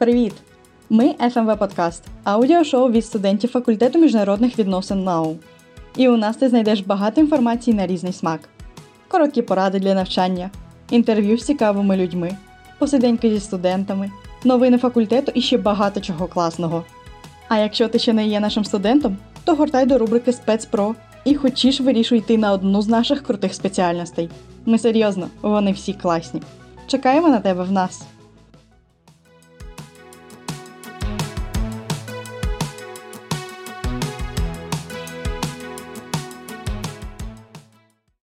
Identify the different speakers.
Speaker 1: Привіт! Ми FMV Подкаст, аудіошоу від студентів факультету міжнародних відносин НАУ. І у нас ти знайдеш багато інформації на різний смак, короткі поради для навчання, інтерв'ю з цікавими людьми, посиденьки зі студентами, новини факультету і ще багато чого класного. А якщо ти ще не є нашим студентом, то гортай до рубрики Спецпро і хочеш вирішуй йти на одну з наших крутих спеціальностей. Ми серйозно, вони всі класні. Чекаємо на тебе в нас.